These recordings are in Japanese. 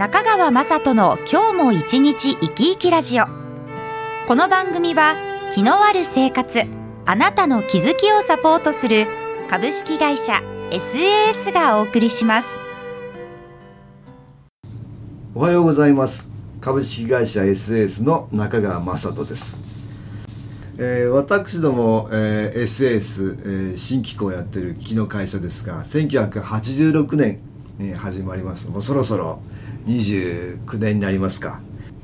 中川雅人の今日も一日生き生きラジオ。この番組は気のある生活あなたの気づきをサポートする株式会社 SAS がお送りします。おはようございます。株式会社 SAS の中川雅人です、えー私ども、えー SAS、えー新機構をやってる木の会社ですが1986年に始まります。もうそろそろ29年になりますか。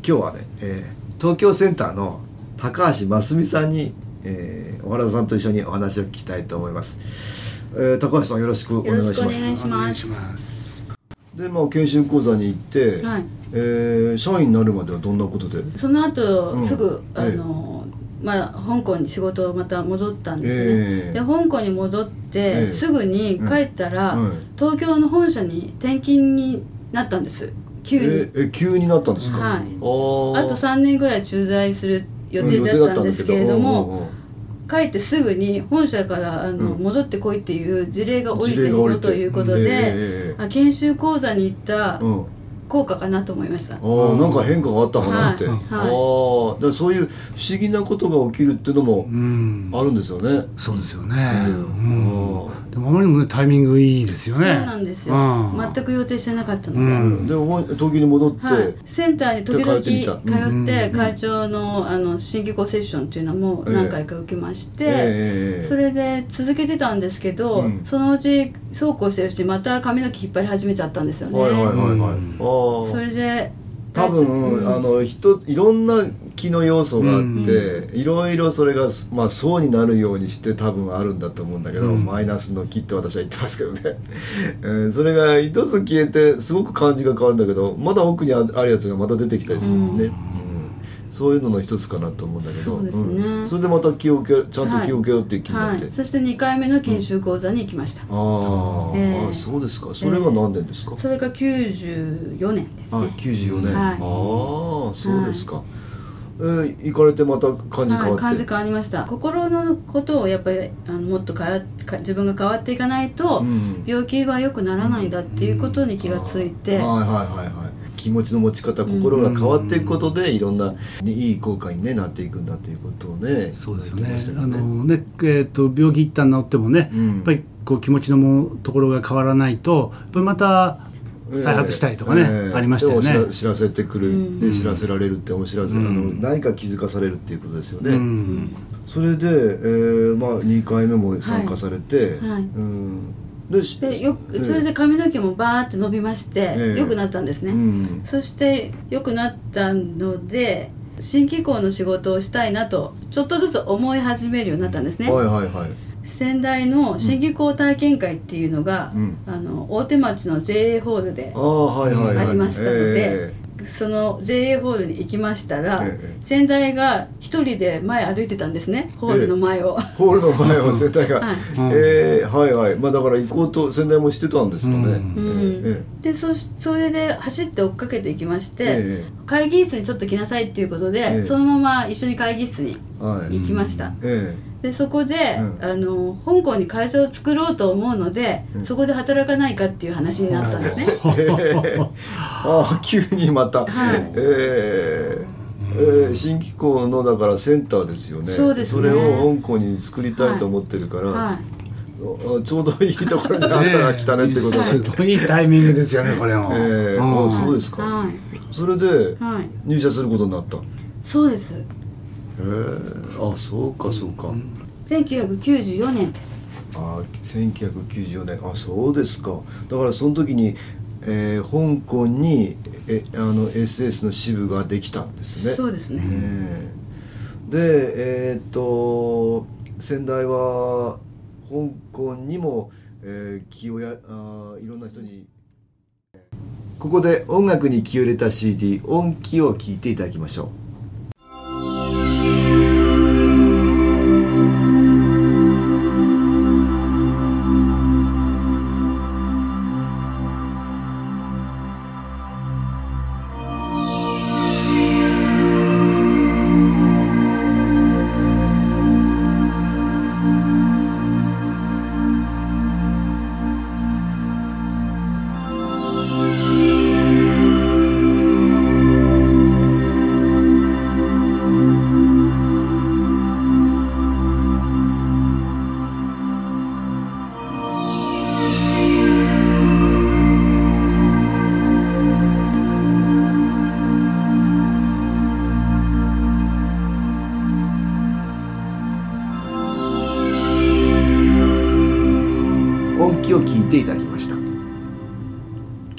今日はね、えー東京センターの高橋真澄さんに、えー小原田さんと一緒にお話を聞きたいと思います、えー高橋さんよろしくお願いします。よろしくお願いします。でまあ研修講座に行って、はい。えー社員になるまではどんなことで？その後、うん。すぐあえ。えの、まあ香港に仕事をまた戻ったんですね、ええ。で香港に戻って、ええ。すぐに帰ったら、うん。東京の本社に転勤になったんです急に、ええ急になったんですか、はい。あと3年ぐらい駐在する予定だったんですけれども、帰ってすぐに本社からあの、うん。戻ってこいっていう事例が降りているということで、ええあ研修講座に行ったうん効果かなと思いました、あーなんか変化があったかなって、はい。あはい。ーだそういう不思議なことが起きるっていうのもうん。あるんですよね、そうですよね。ううん。ん。でもあまりにもねタイミングいいですよそうね。なんですよ、うん。全く予定してなかったので、うん。でも東京に戻って、はい、センターに時々通って会長のあの新機構セッションっていうのも何回か受けまして、ええ。それで続けてたんですけど、うん。そのうちそうこうしてるうちにまた髪の毛引っ張り始めちゃったんですよね、はいはいはいはい、それで多分、うん。あの人いろんな気の要素があって、いろいろそれが、まあ、層になるようにして多分あるんだと思うんだけど、うん。マイナスの気って私は言ってますけどね、え ーそれが一つ消えてすごく感じが変わるんだけどまだ奥にあるやつがまた出てきたりするもんね、ううんそういうのの一つかなと思うんだけど。そうですね。ん。それでまた気を受けちゃんと気を受けようっていう気になって、はい、そして2回目の研修講座に行きました、あー、ええ。あそうですか。それが何年ですか、それが94年ですあね94年、はい。ああそうですか、えー行かれてまた感じ変わって、はい、感じ変わりました。心のことをやっぱりあのもっと変わか自分が変わっていかないと、うん。病気は良くならないんだっていうことに気がついて、はいはいはいはい気持ちの持ち方心が変わっていくことでいろんないい効果に、ね、なっていくんだっていうことをねそうですよね。言ってました。けどあのねえっ、と病気一旦治ってもね、うん。やっぱりこう気持ちのもところが変わらないと、やっぱりまた再発したりとかね、ええ。ありましたよね。知らせてくる、うん。で知らせられるってお知らせ、うん。あの何か気づかされるっていうことですよね、うん。それで、えーまあ、2回目も参加されて、はい。はい。うんでしでよええ。それで髪の毛もバーって伸びまして、ええ。良くなったんですね、うんそして良くなったので新機構の仕事をしたいなとちょっとずつ思い始めるようになったんですね、はいはいはい。仙台の新機構体験会っていうのが、うん。あの大手町の JA ホールでああはいはいはい。ありましたのでえその JA ホールに行きましたら、ええ。先代が一人で前歩いてたんですね。ホールの前を、ーホールの前を 先代が、はい。えーはいはい。まあだから行こうと先代もしてたんですかね、うん。でそしそれで走って追っかけていきまして、え。会議室にちょっと来なさいっていうことで、ええ。そのまま一緒に会議室に行きました、えでそこで、うん。あの香港に会社を作ろうと思うので、うん。そこで働かないかっていう話になったんですね、ええ。ーああ急にまた、はい。えーえー新機構のだからセンターですよね。そうですね。れを香港に作りたいと思ってるから、はい。あちょうどいいところにあんたが来たねってことすで、ごいタイミングですよね、これも。えーうん。あそうですか、はい。それではい。入社することになった。へそうですえあそうかそうか、1994年です。あ1994年。あそうですか。だからその時に、えー香港にえあの SS の支部ができたんですね。そうですね、ええ。でえーっと先代は香港にも、えー気をやあーいろんな人にここで音楽に気を入れた CD 音気を聴いていただきましょう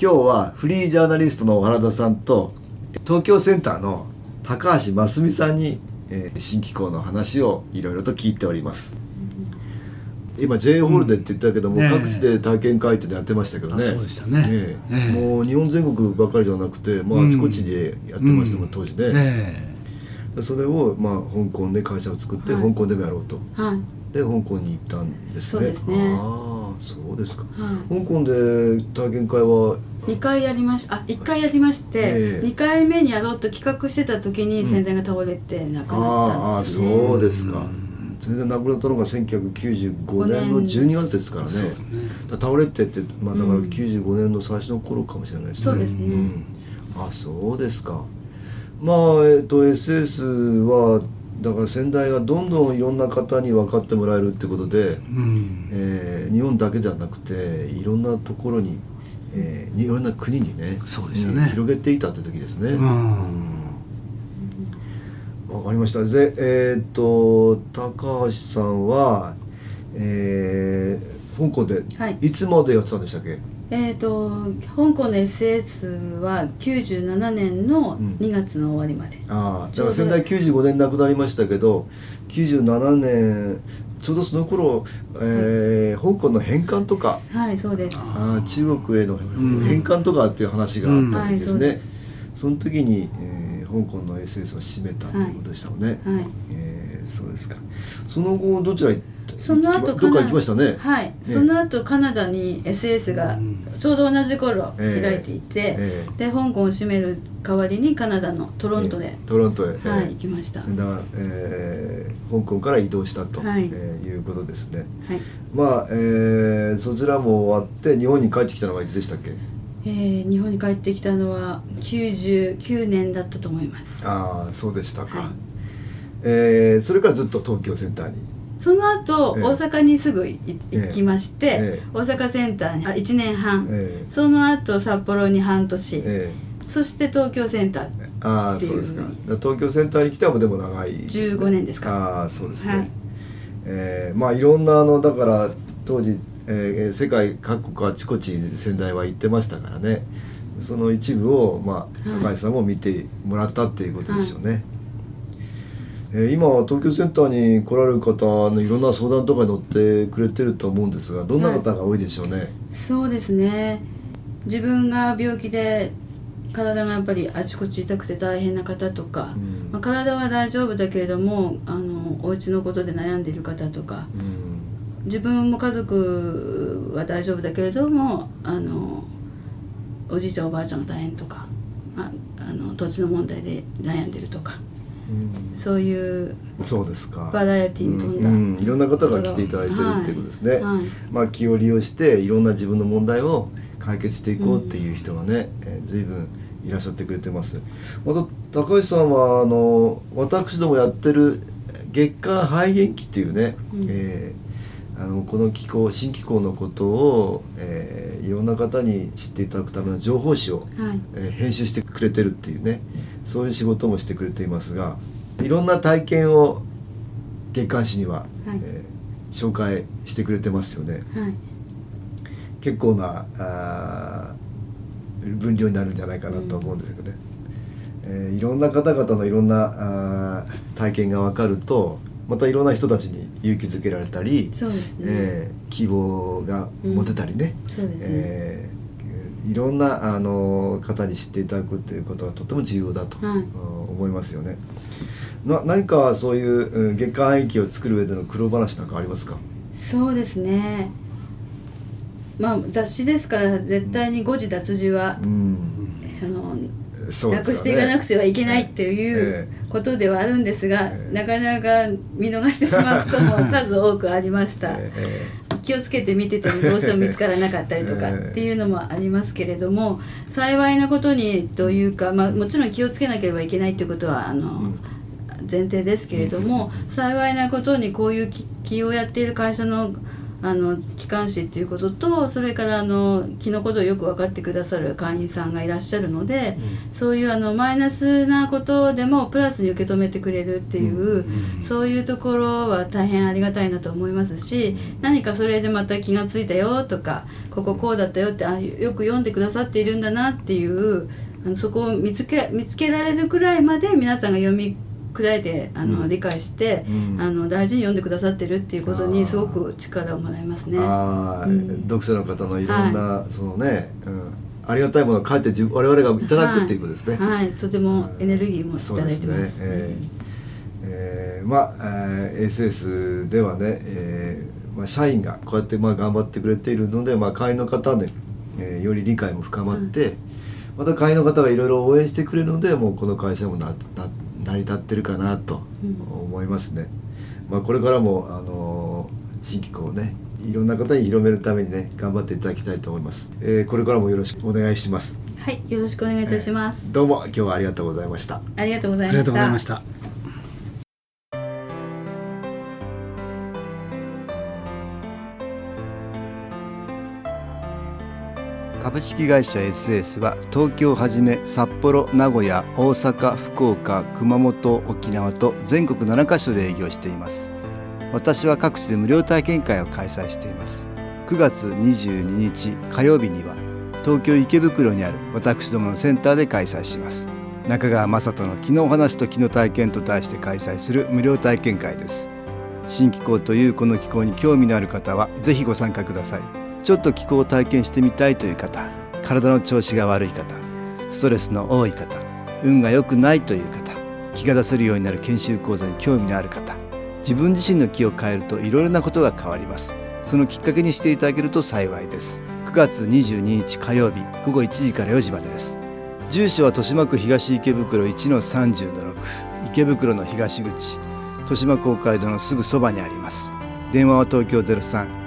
今日はフリージャーナリストの原田さんと東京センターの高橋真澄さんに、えー新機構の話をいろいろと聞いております。今 J ホールデーって言ったけども、うん。ねえ各地で体験会ってやってましたけどね。あそうでしたね。ええ。ええ。もう日本全国ばっかりじゃなくて、まあ、あちこちでやってましたもん、うん。当時ね、えそれを、まあ、香港で会社を作って、はい。香港でもやろうと。はい。で香港に行ったんですね。そうですね。ああそうですか。はい。香港で体験会は2回やりましあ1回やりまして、ええ。2回目にやろうと企画してた時に先代が倒れて亡くなったんですよね、ああそうですか。うん。全然亡くなったのが1995年の12月ですからね。ねだから倒れてって、まあ、だからうん。95年の最初の頃かもしれないですね。そうですね。ん。あそうですか。まあえっと SS はだから先代がどんどんいろんな方に分かってもらえるってことで、うん。えー日本だけじゃなくていろんなところに、えーいろんな国にねそうでしたねに広げていたって時ですね。うんわかりました。で、えーっと高橋さんは、えー香港ではいいつまでやってたんでしたっけ？えー、と香港の SS は97年のうん2月の終わりまで、ああ、だちょうどから先代95年亡くなりましたけど、97年ちょうどその頃、えー香港の返還とか、はいそうです。あー中国へのん。返還とかっていう話があった時ですね。うん。はいそす。その時に、えー香港の SS を閉めたということでしたもんね。はい。えーそうですか。その後どちら？その後どっか行きましたね。はい、その後カナダに SS がうん。ちょうど同じ頃ええ。開いていて、えで香港を閉める代わりにカナダのトロントへ、トロントへ、はい、え行きました、ーだから、えー香港から移動したと、はい。いえーいうことですね。はい。まあ、えーそちらも終わって日本に帰ってきたのはいつでしたっけ？えー日本に帰ってきたのは99年だったと思います。ああそうでしたか、はいえーそれからずっと東京センターに。その後、ええ。大阪にすぐ行きまして、ええ。大阪センターにあ1年半、えーその後札幌に半年、えそして東京センターーああっていうそうですか。東京センターに来てもでも長いね、15年ですか。ああそうですね、はい。えーまあいろんなあのだから当時、えー世界各国あちこちに先代は行ってましたからね。その一部を、まあ、はい。高橋さんも見てもらったっていうことですよね、えー今は東京センターに来られる方のいろんな相談とかに乗ってくれてると思うんですがどんな方が多いでしょうね、そうですね。自分が病気で体がやっぱりあちこち痛くて大変な方とか、うん。まあ、体は大丈夫だけれどもあのお家のことで悩んでいる方とかうん。自分も家族は大丈夫だけれどもあのおじいちゃんおばあちゃんが大変とか、まあ、あの土地の問題で悩んでるとか。うんそういうそうですか。バラエティに富んだ、うん。うんいろんな方が来ていただいてるっていうことですね、はい。まあ、気を利用していろんな自分の問題を解決していこうっていう人がね、えー随分いらっしゃってくれてます。また高橋さんはあの私どもやってる月間肺元気っていうね、うん。えーあのこの気候新気候のことを、えーいろんな方に知っていただくための情報誌を、はい。えー編集してくれてるっていうねそういう仕事もしてくれていますがいろんな体験を月刊誌には、はい。えー紹介してくれてますよね。はい。結構なあー分量になるんじゃないかなと思うんですけどね、えーいろんな方々のいろんなあー体験が分かるとまたいろんな人たちに勇気づけられたり、そうですね、えー希望が持てたりね、そうですね、えーいろんなあの方に知っていただくということがとても重要だと、はい。うん思いますよね。な何かそういううん月間愛機を作る上での苦労話なんかありますか？そうですね。まあ雑誌ですから絶対に誤字脱字は、うん。あのなくしていかなくてはいけないっていうえことではあるんですが、ええ。なかなか見逃してしまうことも数多くありました、ええ気をつけて見ててもどうしても見つからなかったりとかええっていうのもありますけれども幸いなことにというか、まあ、もちろん気をつけなければいけないということはあの、うん。前提ですけれども幸いなことにこういう気気をやっている会社のあの機関士っていうこととそれからあの気のことをよく分かってくださる会員さんがいらっしゃるので、そういうあのマイナスなことでもプラスに受け止めてくれるっていう、そういうところは大変ありがたいなと思いますし何かそれでまた気がついたよとかこここうだったよってあよく読んでくださっているんだなっていうあのそこを見つけ見つけられるくらいまで皆さんが読み砕いてあの、理解して、うん。あの大事に読んでくださってるっていうことにすごく力をもらいますね。はい、うん。読者の方のいろんな、そのね、うん、ありがたいものを書いて自我々がいただくっていうことですね。はい、とてもエネルギーもいそうただいてます。ですね。えーえーまあ、えー SS ではね、えーまあ、社員がこうやってまあ頑張ってくれているので、まあ、会員の方に、えーより理解も深まって、また会員の方がいろいろ応援してくれるのでもうこの会社もなな成り立ってるかなと思いますね。まあ、これからも、あのー新機構をねいろんな方に広めるためにね頑張っていただきたいと思います。えーこれからもよろしくお願いします。はい、よろしくお願いいたします。どうも今日はありがとうございました。ありがとうございありがとうました。株式会社 SS は東京をはじめ札幌名古屋大阪福岡熊本沖縄と全国7カ所で営業しています。私は各地で無料体験会を開催しています。9月22日火曜日には東京池袋にある私どものセンターで開催します。中川雅人の「気のお話と気の体験」と題して開催する無料体験会です。新気候というこの気候に興味のある方はぜひご参加ください。ちょっと気候を体験してみたいという方体の調子が悪い方ストレスの多い方運が良くないという方気が出せるようになる研修講座に興味のある方自分自身の気を変えるといろいろなことが変わります。そのきっかけにしていただけると幸いです。9月22日火曜日午後1時から4時までです。住所は豊島区東池袋1-30-6池袋の東口豊島公会堂のすぐそばにあります。電話は東京03